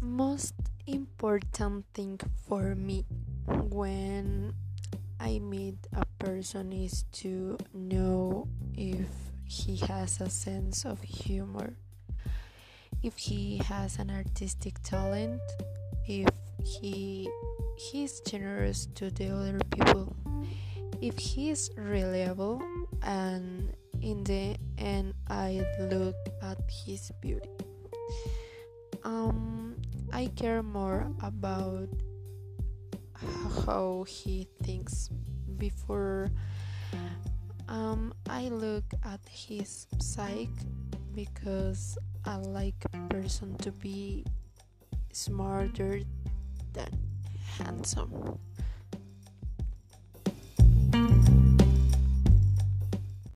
most important thing for me when I meet a person is to know if he has a sense of humor, if he has an artistic talent, if he he's generous to the other people, if he's reliable, and in the end I look at his beauty. Um, I care more about how he thinks before um, I look at his psyche because I like a person to be smarter than handsome.